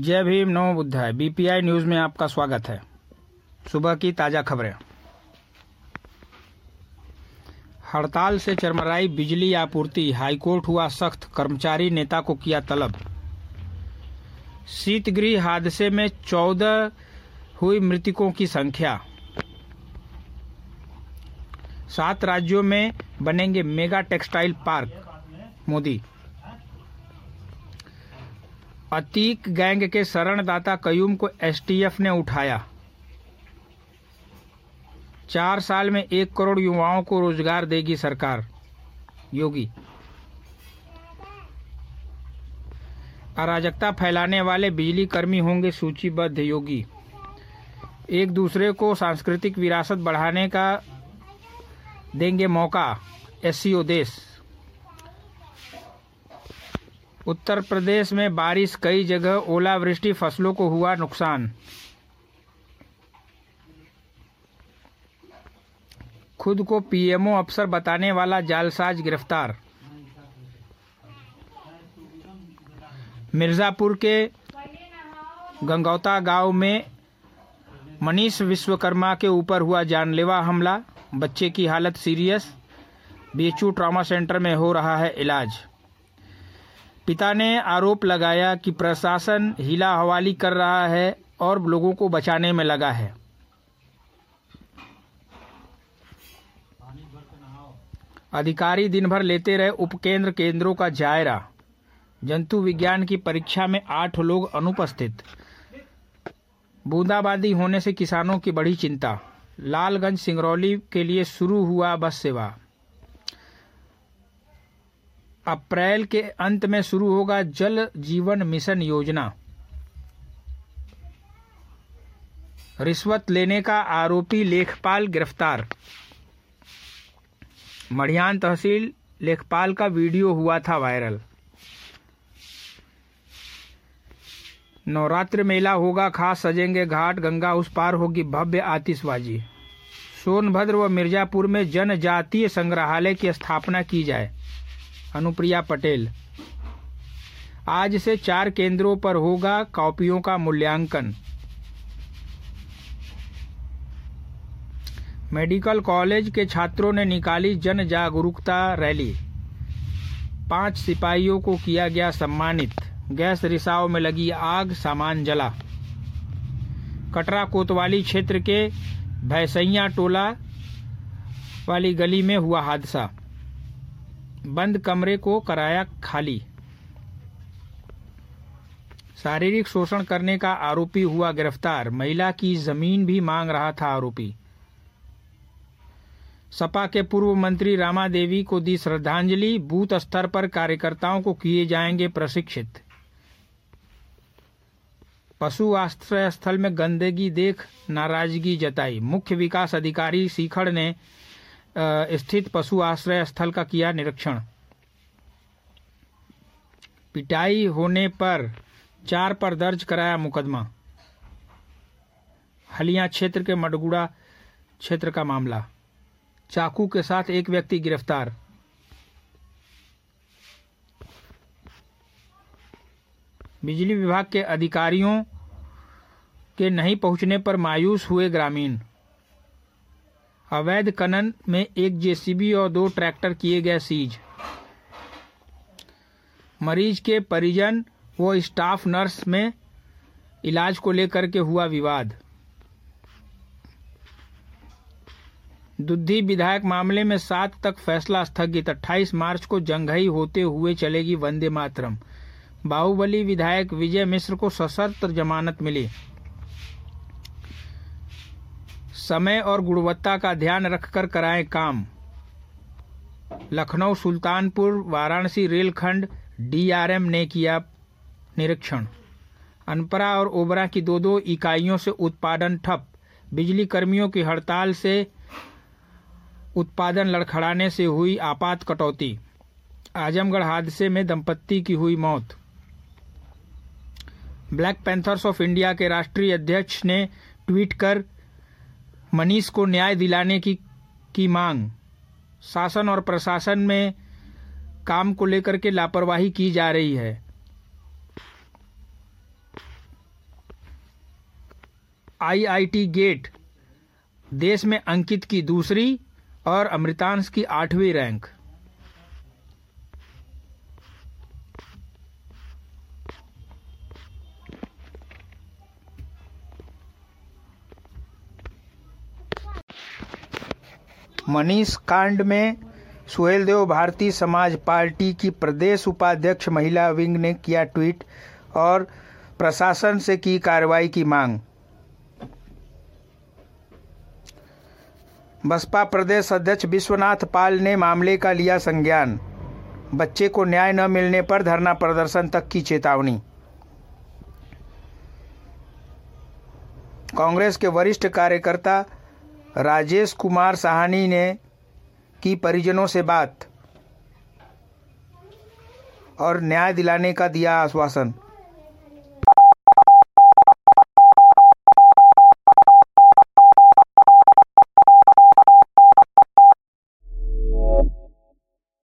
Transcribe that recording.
जय भीम, नमो बुद्धाय। BPI news में आपका स्वागत है। सुबह की ताज़ा खबरें। हड़ताल से चरमराई बिजली आपूर्ति। हाईकोर्ट हुआ सख्त। कर्मचारी नेता को किया तलब। शीतगृह हादसे में चौदह हुई मृतकों की संख्या। सात राज्यों में बनेंगे mega textile park. Modi Atiq gang के शरणदाता कयूम को एसटीएफ ने उठाया। चार साल में एक करोड़ युवाओं को रोज़गार देगी सरकार। योगी। अराजकता फैलाने वाले बिजली कर्मी होंगे सूचीबद्ध, योगी। एक दूसरे को सांस्कृतिक विरासत बढ़ाने का देंगे मौका, एससीओ देश। उत्तर प्रदेश में बारिश, कई जगह ओलावृष्टि, फ़सलों को हुआ नुकसान। खुद को पीएमओ अफसर बताने वाला जालसाज गिरफ़्तार। मिर्जापुर के गंगौता गाँव में मनीष विश्वकर्मा के ऊपर हुआ जानलेवा हमला। बच्चे की हालत सीरियस। बीएचयू ट्रॉमा सेंटर में हो रहा है इलाज। पिता ने आरोप लगाया कि प्रशासन हिला हवाली कर रहा है और लोगों को बचाने में लगा है। अधिकारी दिन भर लेते रहे उपकेंद्र केंद्रों का जायरा। जंतु विज्ञान की परीक्षा में आठ लोग अनुपस्थित। बूंदाबांदी होने से किसानों की बड़ी चिंता। लालगंज सिंगरौली के लिए शुरू हुआ बस सेवा। अप्रैल के अंत में शुरू होगा जल जीवन मिशन योजना। रिश्वत लेने का आरोपी लेखपाल गिरफ़्तार। मढ़ियान तहसील लेखपाल का वीडियो हुआ था वायरल। नवरात्र मेला होगा, खास सजेंगे घाट, गंगा उस पार होगी भव्य आतिशबाजी। सोनभद्र व मिर्जापुर में जनजातीय संग्रहालय की स्थापना की जाए। अनुप्रिया पटेल। आज से चार केंद्रों पर होगा कॉपियों का मूल्यांकन। मेडिकल कॉलेज के छात्रों ने निकाली जन जागरूकता रैली। पाँच सिपाहियों को किया गया सम्मानित। गैस रिसाव में लगी आग, सामान जला। कटरा कोतवाली क्षेत्र के भैसैया टोला वाली गली में हुआ हादसा। बंद कमरे को कराया खाली। शारीरिक शोषण करने का आरोपी हुआ गिरफ़्तार। महिला की ज़मीन भी मांग रहा था आरोपी। सपा के पूर्व मंत्री रामा देवी को दी श्रद्धांजलि। बूथ स्तर पर कार्यकर्ताओं को किए जाएँगे प्रशिक्षित। पशु आश्रय स्थल में गंदगी देख नाराज़गी जताई। मुख्य विकास अधिकारी सीखड़ ने स्थित पशु आश्रय स्थल का किया निरीक्षण। पिटाई होने पर चार पर दर्ज कराया मुकदमा। हलिया क्षेत्र के मडगुड़ा क्षेत्र का मामला। चाकू के साथ एक व्यक्ति गिरफ़्तार। बिजली विभाग के अधिकारियों के नहीं पहुँचने पर मायूस हुए ग्रामीण। अवैध कनन में एक जेसीबी और दो ट्रैक्टर किए गए सीज। मरीज़ के परिजन व स्टाफ नर्स में इलाज को लेकर के हुआ विवाद। दुद्धि विधायक मामले में सात तक फैसला स्थगित। 28 मार्च को जंघई होते हुए चलेगी वंदे मातरम। बाहुबली विधायक विजय मिश्र को सशर्त जमानत मिली। समय और गुणवत्ता का ध्यान रखकर कराएँ काम। लखनऊ, सुल्तानपुर, वाराणसी रेलखंड, डीआरएम ने किया निरीक्षण। अनपरा और ओबरा की दो दो इकाइयों से उत्पादन ठप। बिजली कर्मियों की हड़ताल से उत्पादन लड़खड़ाने से हुई आपात कटौती। आजमगढ़ हादसे में दंपत्ति की हुई मौत। ब्लैक पैंथर्स ऑफ़ इंडिया के राष्ट्रीय अध्यक्ष ने ट्वीट कर मनीष को न्याय दिलाने की की मांग। शासन और प्रशासन में काम को लेकर के लापरवाही की जा रही है। आईआईटी गेट, देश में अंकित की दूसरी और अमृतांश की आठवीं रैंक। मनीष कांड में सुहेलदेव भारतीय समाज पार्टी की प्रदेश उपाध्यक्ष महिला विंग ने किया ट्वीट और प्रशासन से की कार्रवाई की मांग। बसपा प्रदेश अध्यक्ष विश्वनाथ पाल ने मामले का लिया संज्ञान। बच्चे को न्याय न मिलने पर धरना प्रदर्शन तक की चेतावनी। कांग्रेस के वरिष्ठ कार्यकर्ता राजेश कुमार साहनी ने की परिजनों से बात और न्याय दिलाने का दिया आश्वासन।